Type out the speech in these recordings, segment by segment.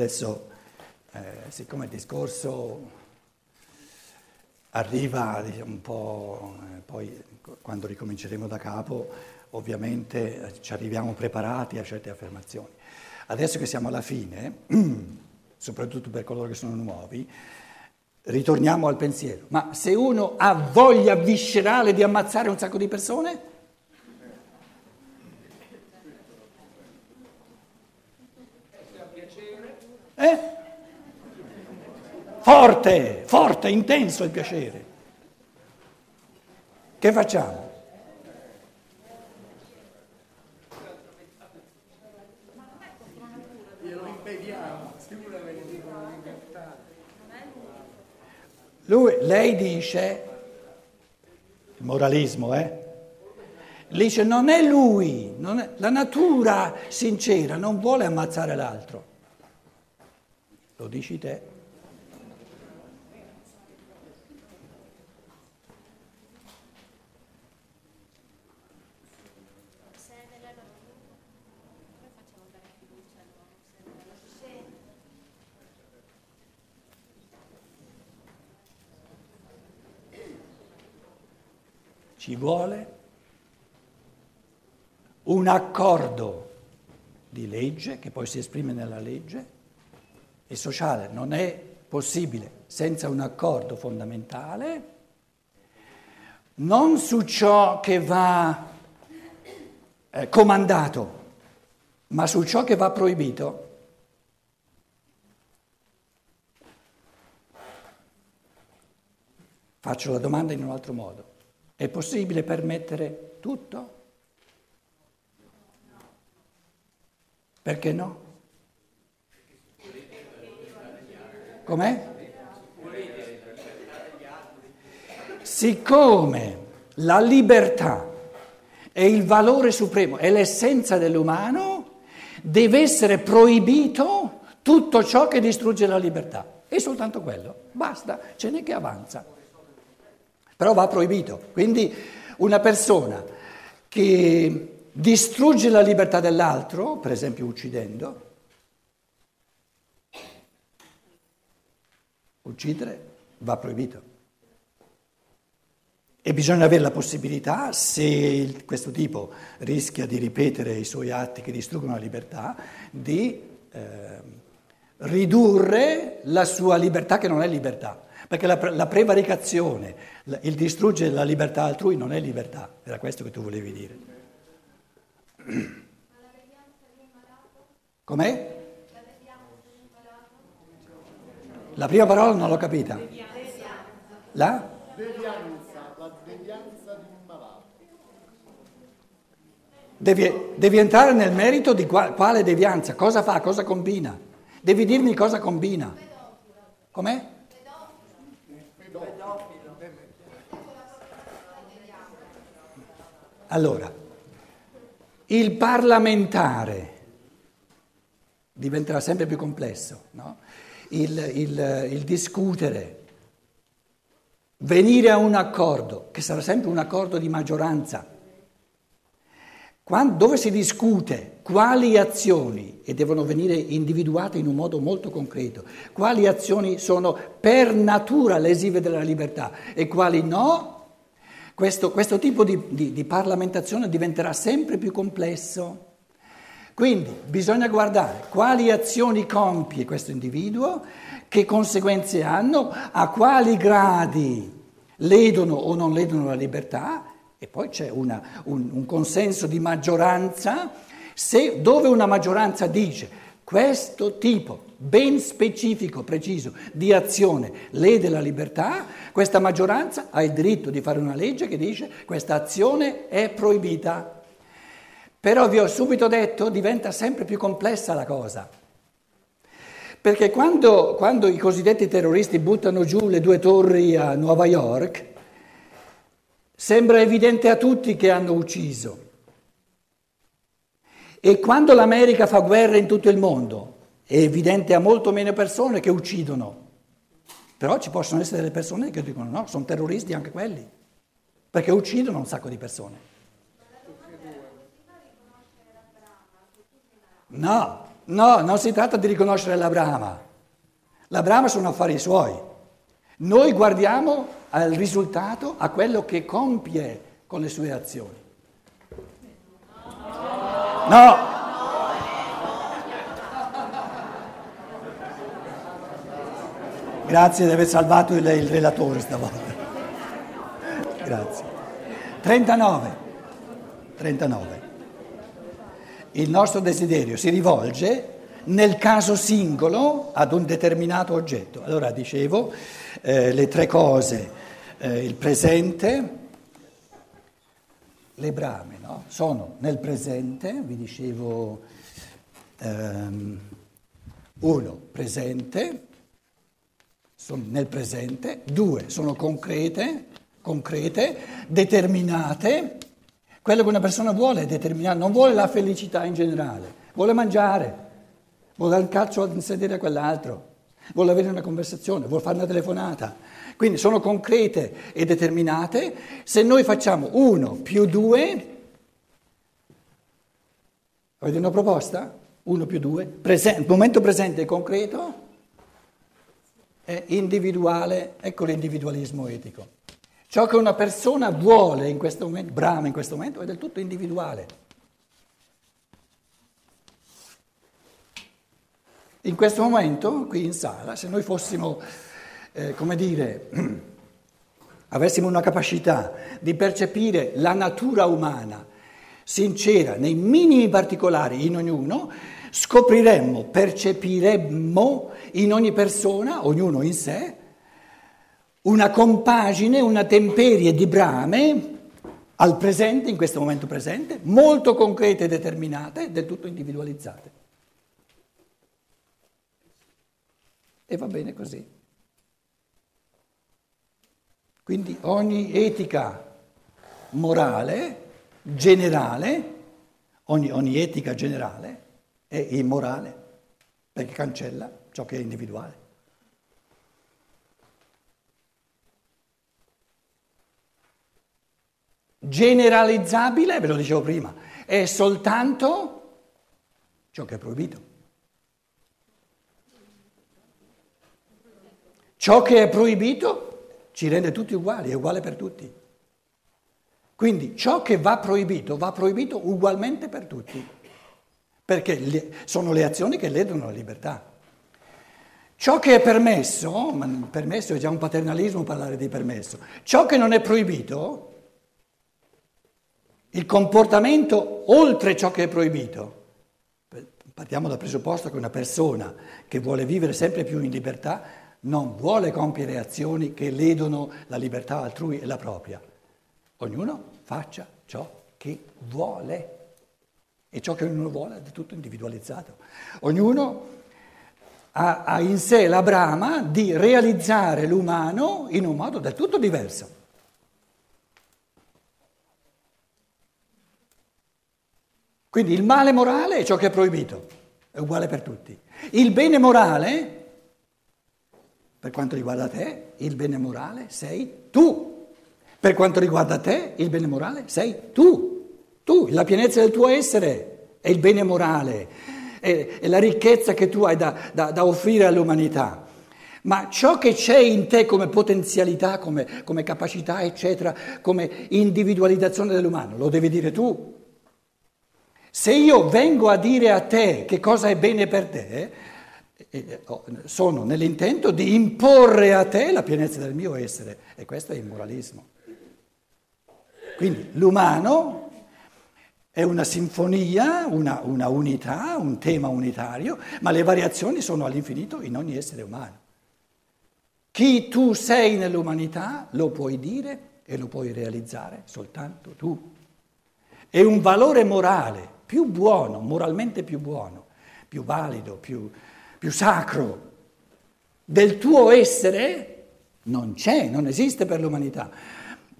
Adesso, eh, siccome il discorso arriva diciamo, un po', eh, poi quando ricominceremo da capo, ovviamente eh, ci arriviamo preparati a certe affermazioni. Adesso che siamo alla fine, soprattutto per coloro che sono nuovi, ritorniamo al pensiero. Ma se uno ha voglia viscerale di ammazzare un sacco di persone? Eh? Forte, forte, intenso il piacere. Che facciamo? Lui, lei dice, il moralismo, eh? Dice non è lui, non è, la natura sincera non vuole ammazzare l'altro. Lo dici te. Ci vuole un accordo di legge che poi si esprime nella legge e sociale non è possibile senza un accordo fondamentale, non su ciò che va eh, comandato, ma su ciò che va proibito. Faccio la domanda in un altro modo. È possibile permettere tutto? Perché no? Com'è? Siccome la libertà è il valore supremo, è l'essenza dell'umano, deve essere proibito tutto ciò che distrugge la libertà. E soltanto quello, basta, ce n'è che avanza. Però va proibito. Quindi una persona che distrugge la libertà dell'altro, per esempio uccidendo, Uccidere va proibito. E bisogna avere la possibilità, se questo tipo rischia di ripetere i suoi atti che distruggono la libertà, di eh, ridurre la sua libertà che non è libertà. Perché la, la prevaricazione, il distruggere la libertà altrui non è libertà, era questo che tu volevi dire. Com'è? La prima parola non l'ho capita. La? Devianza, la devianza di un malato. Devi, devi entrare nel merito di quale, quale devianza, cosa fa, cosa combina. Devi dirmi cosa combina. Com'è? Allora, il parlamentare diventerà sempre più complesso, no? il, il, il discutere, venire a un accordo, che sarà sempre un accordo di maggioranza. Dove si discute quali azioni, e devono venire individuate in un modo molto concreto, quali azioni sono per natura lesive della libertà e quali no, questo, questo tipo di, di, di parlamentazione diventerà sempre più complesso. Quindi bisogna guardare quali azioni compie questo individuo, che conseguenze hanno, a quali gradi ledono o non ledono la libertà e poi c'è una, un, un, consenso di maggioranza se, dove una maggioranza dice questo tipo ben specifico, preciso di azione lede la libertà, questa maggioranza ha il diritto di fare una legge che dice questa azione è proibita. Però vi ho subito detto, diventa sempre più complessa la cosa. Perché quando, quando, i cosiddetti terroristi buttano giù le due torri a Nuova York, sembra evidente a tutti che hanno ucciso. E quando l'America fa guerra in tutto il mondo, è evidente a molto meno persone che uccidono. Però ci possono essere delle persone che dicono no, sono terroristi anche quelli, perché uccidono un sacco di persone. No, No, non si tratta di riconoscere la brama. La brama sono affari suoi. Noi guardiamo al risultato, a quello che compie con le sue azioni. No! Grazie di aver salvato il, il relatore stavolta. Grazie. 39. 39. Il nostro desiderio si rivolge nel caso singolo ad un determinato oggetto. Allora dicevo eh, le tre cose, eh, il presente, le brame, no? sono nel presente, vi dicevo ehm, uno, presente, sono nel presente, due, sono concrete, concrete, determinate, quello che una persona vuole è determinato, non vuole la felicità in generale, vuole mangiare, vuole un calcio al sedere a quell'altro, vuole avere una conversazione, vuole fare una telefonata. Quindi sono concrete e determinate. Se noi facciamo uno più due, avete una proposta? Uno più due, presente, momento presente e concreto, è individuale, ecco l'individualismo etico. Ciò che una persona vuole in questo momento, brama in questo momento, è del tutto individuale. In questo momento, qui in sala, se noi fossimo, eh, come dire, avessimo una capacità di percepire la natura umana sincera nei minimi particolari in ognuno, scopriremmo, percepiremmo in ogni persona, ognuno in sé, una compagine, una temperie di brame al presente, in questo momento presente, molto concrete e determinate, del tutto individualizzate. E va bene così. Quindi ogni etica morale, generale, ogni, ogni etica generale è immorale, perché cancella ciò che è individuale. Generalizzabile, ve lo dicevo prima, è soltanto ciò che è proibito. Ciò che è proibito ci rende tutti uguali, è uguale per tutti. Quindi ciò che va proibito va proibito ugualmente per tutti perché sono le azioni che ledono la libertà. Ciò che è permesso, ma permesso è già un paternalismo parlare di permesso, ciò che non è proibito, il comportamento oltre ciò che è proibito, partiamo dal presupposto che una persona che vuole vivere sempre più in libertà non vuole compiere azioni che ledono la libertà altrui e la propria. Ognuno faccia ciò che vuole. E ciò che ognuno vuole è tutto individualizzato. Ognuno ha, ha in sé la brama di realizzare l'umano in un modo del tutto diverso. Quindi il male morale è ciò che è proibito, è uguale per tutti. Il bene morale, per quanto riguarda te, il bene morale sei tu. Per quanto riguarda te, il bene morale sei tu. Tu, la pienezza del tuo essere è il bene morale, è, è la ricchezza che tu hai da, da, da, offrire all'umanità. Ma ciò che c'è in te come potenzialità, come, come capacità, eccetera, come individualizzazione dell'umano, lo devi dire tu. Se io vengo a dire a te che cosa è bene per te, eh, sono nell'intento di imporre a te la pienezza del mio essere e questo è il moralismo. Quindi l'umano è una sinfonia, una, una, unità, un tema unitario, ma le variazioni sono all'infinito in ogni essere umano. Chi tu sei nell'umanità lo puoi dire e lo puoi realizzare soltanto tu. È un valore morale più buono, moralmente più buono, più valido, più, più sacro del tuo essere non c'è, non esiste per l'umanità.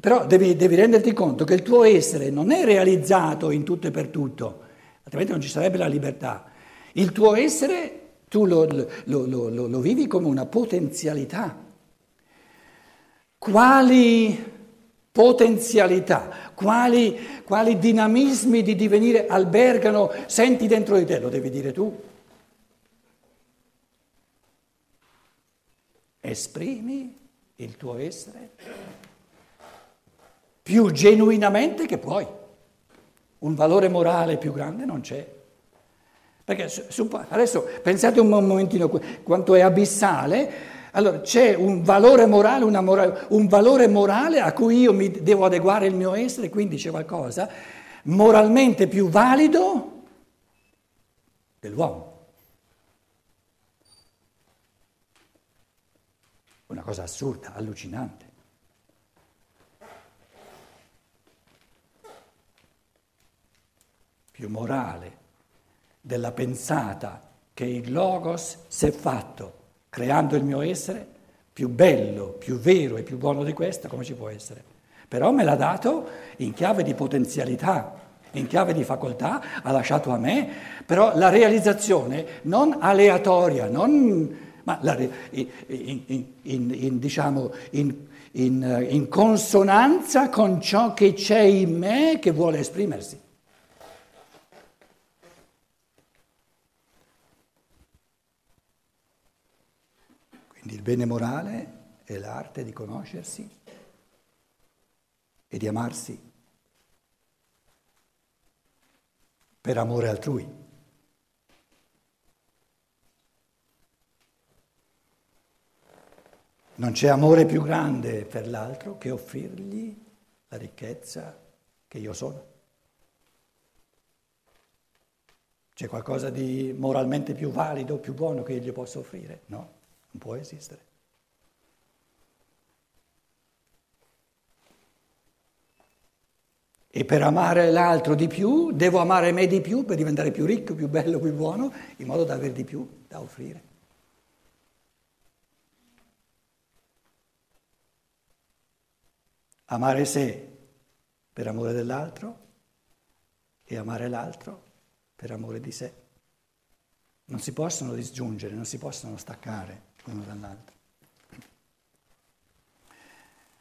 Però devi, devi renderti conto che il tuo essere non è realizzato in tutto e per tutto, altrimenti non ci sarebbe la libertà. Il tuo essere tu lo, lo, lo, lo vivi come una potenzialità. Quali potenzialità, quali, quali, dinamismi di divenire albergano, senti dentro di te, lo devi dire tu. Esprimi il tuo essere più genuinamente che puoi. Un valore morale più grande non c'è. Perché adesso pensate un momentino quanto è abissale. Allora c'è un valore morale, morale, un valore morale a cui io mi devo adeguare il mio essere, quindi c'è qualcosa moralmente più valido dell'uomo. Una cosa assurda, allucinante. Più morale della pensata che il Logos si è fatto creando il mio essere, più bello, più vero e più buono di questo, come ci può essere? Però me l'ha dato in chiave di potenzialità, in chiave di facoltà, ha lasciato a me, però la realizzazione non aleatoria, non ma la, in, in, in, diciamo, in consonanza con ciò che c'è in me che vuole esprimersi. Quindi il bene morale è l'arte di conoscersi e di amarsi per amore altrui. Non c'è amore più grande per l'altro che offrirgli la ricchezza che io sono. C'è qualcosa di moralmente più valido, più buono che io gli posso offrire? No, non può esistere. E per amare l'altro di più, devo amare me di più per diventare più ricco, più bello, più buono, in modo da avere di più da offrire. amare sé per amore dell'altro e amare l'altro per amore di sé. Non si possono disgiungere, non si possono staccare l'uno dall'altro.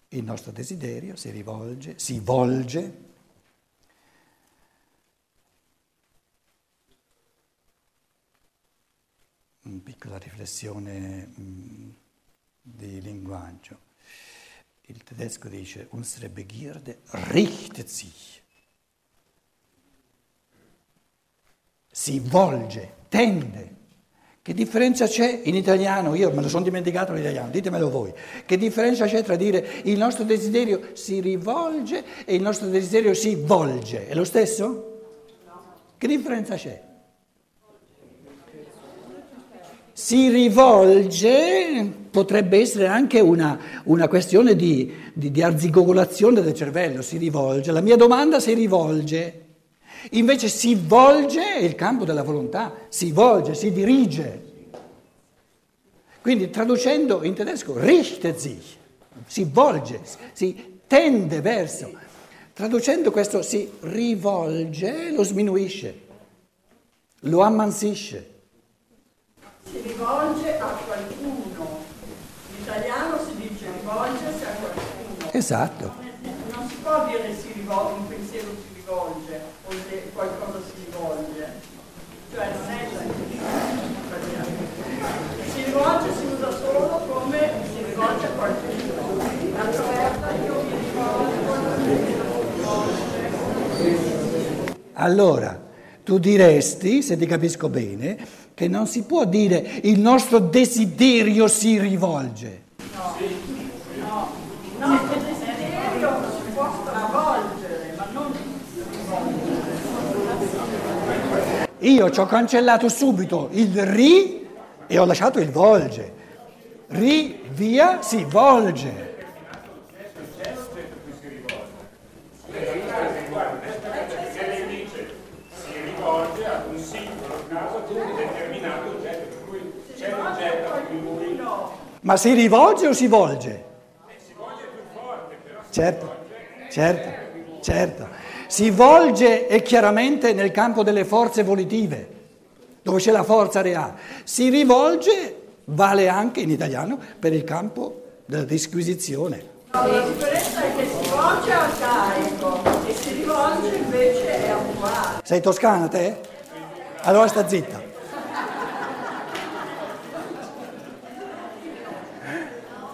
Il nostro desiderio si rivolge, si volge una piccola riflessione mh, di linguaggio. Il tedesco dice, unsere Begierde richtet sich. Si volge, tende. Che differenza c'è in italiano? Io me lo sono dimenticato l'italiano, ditemelo voi. Che differenza c'è tra dire il nostro desiderio si rivolge e il nostro desiderio si volge? È lo stesso? Che differenza c'è? si rivolge, potrebbe essere anche una, una questione di, di, di arzigogolazione del cervello, si rivolge, la mia domanda si rivolge, invece si volge il campo della volontà, si volge, si dirige. Quindi traducendo in tedesco, richtet sich, si volge, si tende verso. Traducendo questo si rivolge, lo sminuisce, lo ammansisce si rivolge a qualcuno. In italiano si dice rivolgersi a qualcuno. Esatto. Non si può dire si rivolge, un pensiero qualcosa si rivolge. Cioè non è si rivolge si usa solo come si rivolge a qualcuno. Volta io mi rivolgo allora, tu diresti, se ti capisco bene, che non si può dire il nostro desiderio si rivolge. No, no, il desiderio si può stravolgere, ma non rivolgere. Io ci ho cancellato subito il ri e ho lasciato il volge. Ri, via, si volge. Ma si rivolge o si volge? Eh, si volge più forte, però. Certo, certo, certo. Si volge è chiaramente nel campo delle forze volitive, dove c'è la forza reale. Si rivolge vale anche in italiano per il campo della disquisizione. No, la differenza è che si volge al carico e si rivolge invece è attuale. Sei toscana te? Allora sta zitta.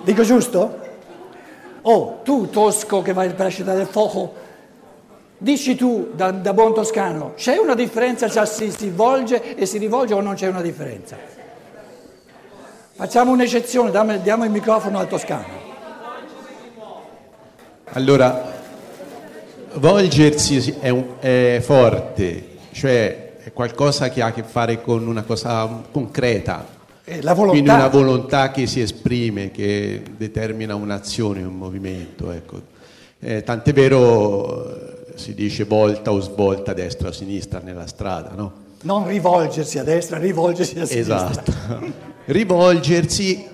Dico giusto? Oh, tu tosco che vai per la città del fuoco, dici tu da, da buon toscano, c'è una differenza se si, si volge e si rivolge o non c'è una differenza? Facciamo un'eccezione, diamo, diamo il microfono al toscano. Allora, volgersi è, un- è forte, cioè è qualcosa che ha a che fare con una cosa concreta, Eh, la quindi una volontà che si esprime, che determina un'azione, un movimento. Ecco. Eh, tant'è vero, si dice volta o svolta destra o sinistra nella strada, no? non rivolgersi a destra, rivolgersi a sinistra. Esatto. Rivolgersi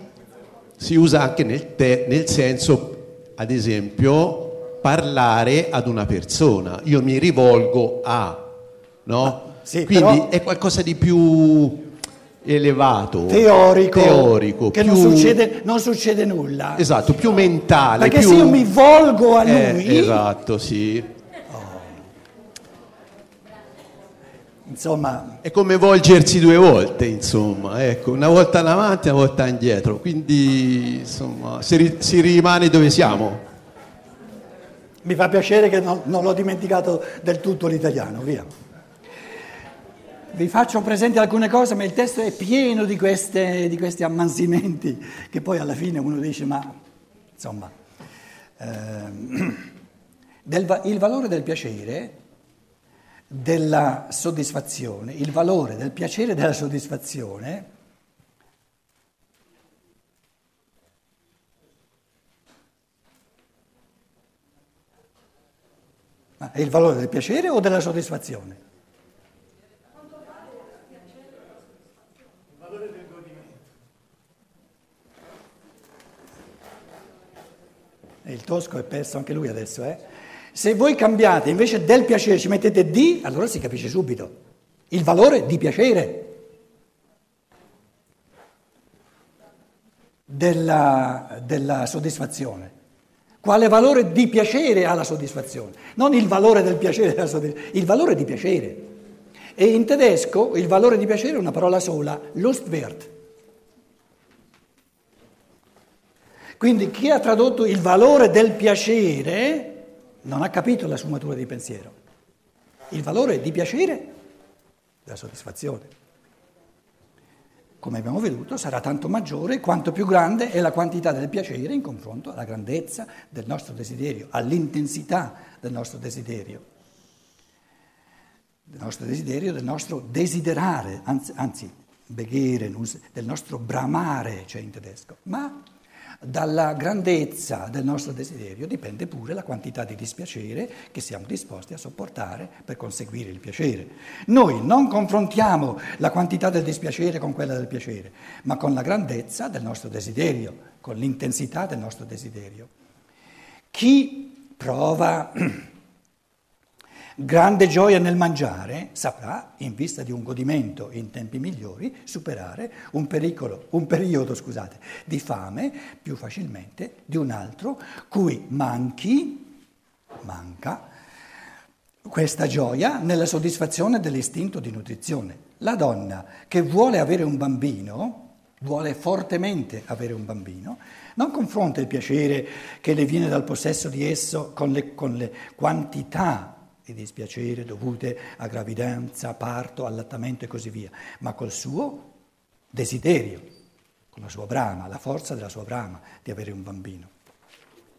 si usa anche nel, te- nel senso, ad esempio, parlare ad una persona. Io mi rivolgo a, no? sì, Quindi però- è qualcosa di più elevato, Teorico, teorico, che più, non, succede, non succede nulla. esatto, più mentale. Perché più- se io mi volgo a Eh, lui, esatto, sì. Insomma, È come volgersi due volte, insomma, ecco, una volta in avanti e una volta indietro, quindi insomma si, ri- si rimane dove siamo. mi fa piacere che non, non l'ho dimenticato del tutto l'italiano, via. Vi faccio presente alcune cose, ma il testo è pieno di, queste- di questi ammansimenti che poi alla fine uno dice, ma insomma, ehm, del il valore del piacere, della soddisfazione, il valore del piacere della soddisfazione è il valore del piacere o della soddisfazione? E il tosco è perso anche lui adesso, eh? Se voi cambiate, invece del piacere ci mettete di, allora si capisce subito. Il valore di piacere. Della, della soddisfazione. Quale valore di piacere ha la soddisfazione? Non il valore del piacere il valore di piacere. E in tedesco il valore di piacere è una parola sola, Lustwert. Quindi chi ha tradotto il valore del piacere non ha capito la sfumatura di pensiero. Il valore di piacere della soddisfazione. Come abbiamo veduto, sarà tanto maggiore quanto più grande è la quantità del piacere in confronto alla grandezza del nostro desiderio, all'intensità del nostro desiderio, del nostro desiderio, del nostro desiderare, anzi, anzi begere, del nostro bramare, c'è in tedesco, ma dalla grandezza del nostro desiderio dipende pure la quantità di dispiacere che siamo disposti a sopportare per conseguire il piacere. Noi non confrontiamo la quantità del dispiacere con quella del piacere, ma con la grandezza del nostro desiderio, con l'intensità del nostro desiderio. Chi prova grande gioia nel mangiare saprà, in vista di un godimento in tempi migliori, superare un, pericolo, un periodo scusate, di fame più facilmente di un altro cui manchi, manca questa gioia nella soddisfazione dell'istinto di nutrizione. La donna che vuole avere un bambino, vuole fortemente avere un bambino, non confronta il piacere che le viene dal possesso di esso con le, con le quantità di dispiacere dovute a gravidanza, parto, allattamento e così via, ma col suo desiderio, con la sua brama, la forza della sua brama di avere un bambino.